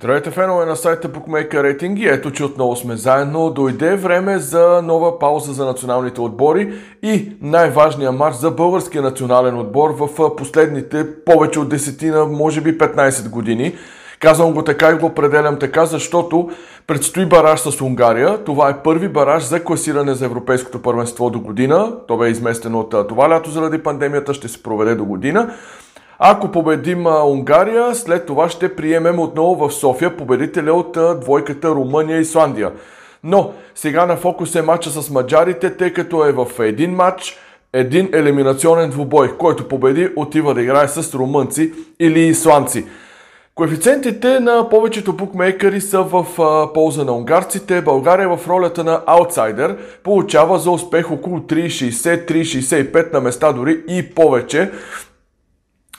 Здравейте фенове на сайта Bookmaker Rating ето, че отново сме заедно. Дойде време за нова пауза за националните отбори и най-важният матч за българския национален отбор в последните повече от десетина, може би 15 години. Казвам го така и го определям така, защото предстои бараж с Унгария. Това е първи бараж за класиране за Европейското първенство до година. То бе изместено от това лято заради пандемията, ще се проведе до година. Ако победим Унгария, след това ще приемем отново в София победителя от двойката Румъния-Исландия. Но сега на фокус е матча с маджарите, тъй като е в един матч, един елиминационен двубой, който победи отива да играе с румънци или исландци. Коефициентите на повечето букмейкъри са в а, полза на унгарците. България в ролята на аутсайдер получава за успех около 3,60-3,65 на места дори и повече.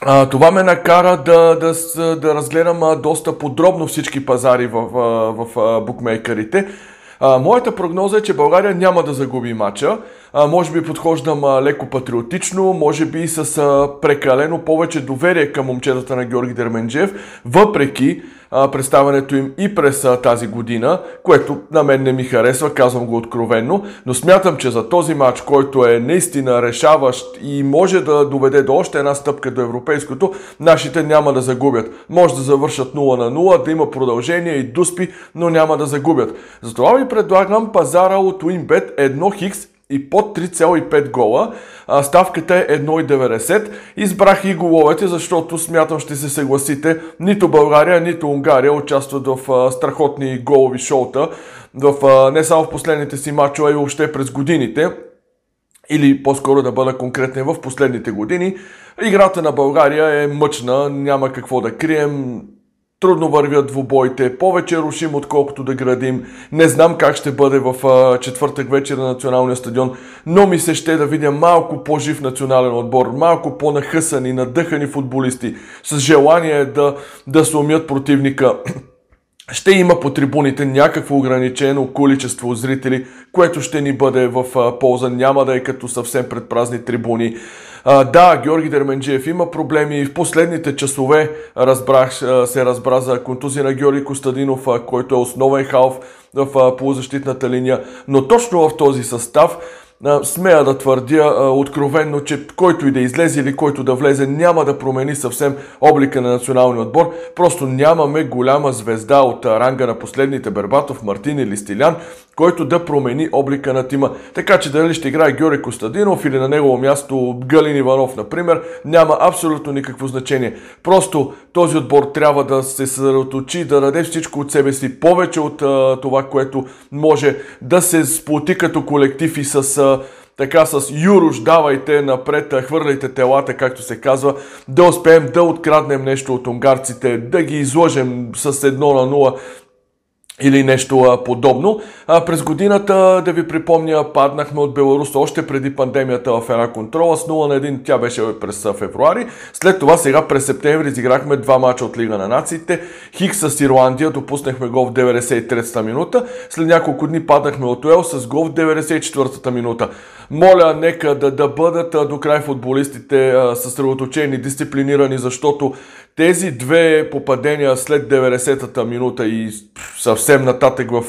А, това ме накара да, да, да разгледам а, доста подробно всички пазари в, в, в а, букмейкерите. А, моята прогноза е, че България няма да загуби матча. А, може би подхождам а, леко патриотично, може би с а, прекалено повече доверие към момчетата на Георги Дерменджев, въпреки а, представянето им и през тази година, което на мен не ми харесва, казвам го откровенно, но смятам, че за този матч, който е наистина решаващ и може да доведе до още една стъпка до европейското, нашите няма да загубят. Може да завършат 0 на 0, да има продължение и дуспи, но няма да загубят. Затова ви предлагам пазара от WinBet 1 хикс и под 3,5 гола. ставката е 1,90. Избрах и головете, защото смятам ще се съгласите, нито България, нито Унгария участват в страхотни голови шоута, в, не само в последните си матчове, а и въобще през годините или по-скоро да бъда конкретен в последните години. Играта на България е мъчна, няма какво да крием. Трудно вървят двубоите, повече рушим отколкото да градим. Не знам как ще бъде в а, четвъртък вечер на националния стадион, но ми се ще да видя малко по-жив национален отбор, малко по-нахъсани, надъхани футболисти, с желание да, да се умят противника. Ще има по трибуните някакво ограничено количество зрители, което ще ни бъде в а, полза. Няма да е като съвсем предпразни трибуни. А, да, Георги Дерменджиев има проблеми. В последните часове разбрах, се разбра за контузия на Георги Костадинов, който е основен халф в полузащитната линия. Но точно в този състав смея да твърдя откровенно, че който и да излезе или който да влезе няма да промени съвсем облика на националния отбор. Просто нямаме голяма звезда от ранга на последните Бербатов, Мартин или Стилян, който да промени облика на тима. Така че дали ще играе Георги Костадинов или на негово място Галин Иванов, например, няма абсолютно никакво значение. Просто този отбор трябва да се съсредоточи, да даде всичко от себе си, повече от а, това, което може да се сплоти като колектив и с а, така с Юруш, давайте напред, хвърляйте телата, както се казва, да успеем да откраднем нещо от унгарците, да ги изложим с 1 на 0 или нещо подобно. През годината, да ви припомня, паднахме от Беларус още преди пандемията в една контрола с 0 на 1, тя беше през февруари. След това сега през септември изиграхме два мача от Лига на нациите. Хик с Ирландия, допуснахме гол в 93-та минута. След няколко дни паднахме от Уел с гол в 94-та минута. Моля, нека да, да бъдат до край футболистите съсредоточени, дисциплинирани, защото тези две попадения след 90-та минута и съвсем нататък в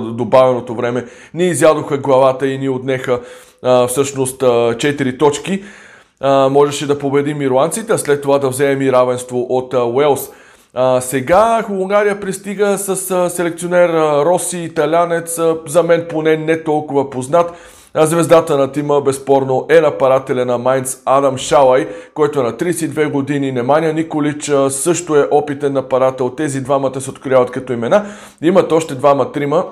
добавеното време ни изядоха главата и ни отнеха всъщност а, 4 точки. Можеше да победим ирландците, а след това да вземем и равенство от Уелс. Сега Унгария пристига с селекционер Роси, италянец, а, за мен поне не толкова познат. Звездата на тима безспорно е нападателя на Майнц Адам Шалай, който е на 32 години. Неманя Николич също е опитен нападател. Тези двамата се открояват като имена. Имат още двама-трима,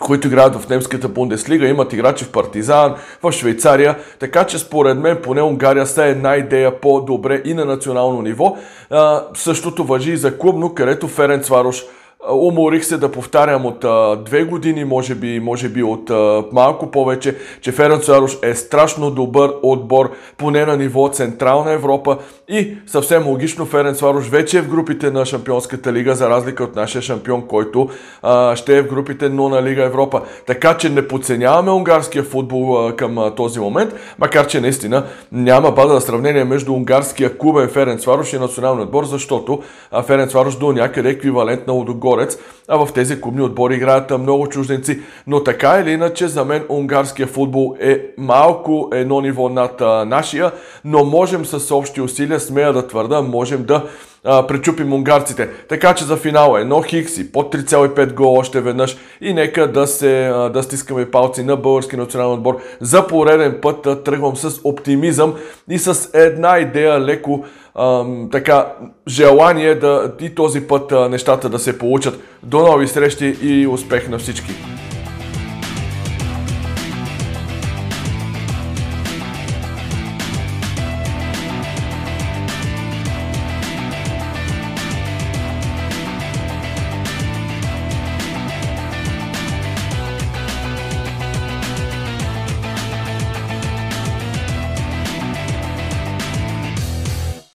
които играят в немската Бундеслига, имат играчи в Партизан, в Швейцария, така че според мен поне Унгария са една идея по-добре и на национално ниво. А, същото въжи и за клубно, където Ференц Варош Уморих се да повтарям от а, две години, може би, може би от а, малко повече, че Ференц Аруш е страшно добър отбор, поне на ниво Централна Европа и съвсем логично Ференц Варуш вече е в групите на Шампионската лига, за разлика от нашия шампион, който а, ще е в групите, но на Лига Европа. Така че не подценяваме унгарския футбол а, към а, този момент, макар че наистина няма база на сравнение между унгарския клубен Ференц Варуш и националния отбор, защото а, Ференц Варуш до някъде е еквивалент на Лудогорец, а в тези клубни отбори играят много чужденци. Но така или иначе, за мен унгарския футбол е малко едно ниво над а, нашия, но можем с общи усилия, смея да твърда, можем да а, пречупим унгарците. Така че за финала едно хикси, под 3,5 гол още веднъж и нека да, се, а, да стискаме палци на български национален отбор. За пореден път а, тръгвам с оптимизъм и с една идея леко ам, така желание да и този път а, нещата да се получат. До нови срещи и успех на всички!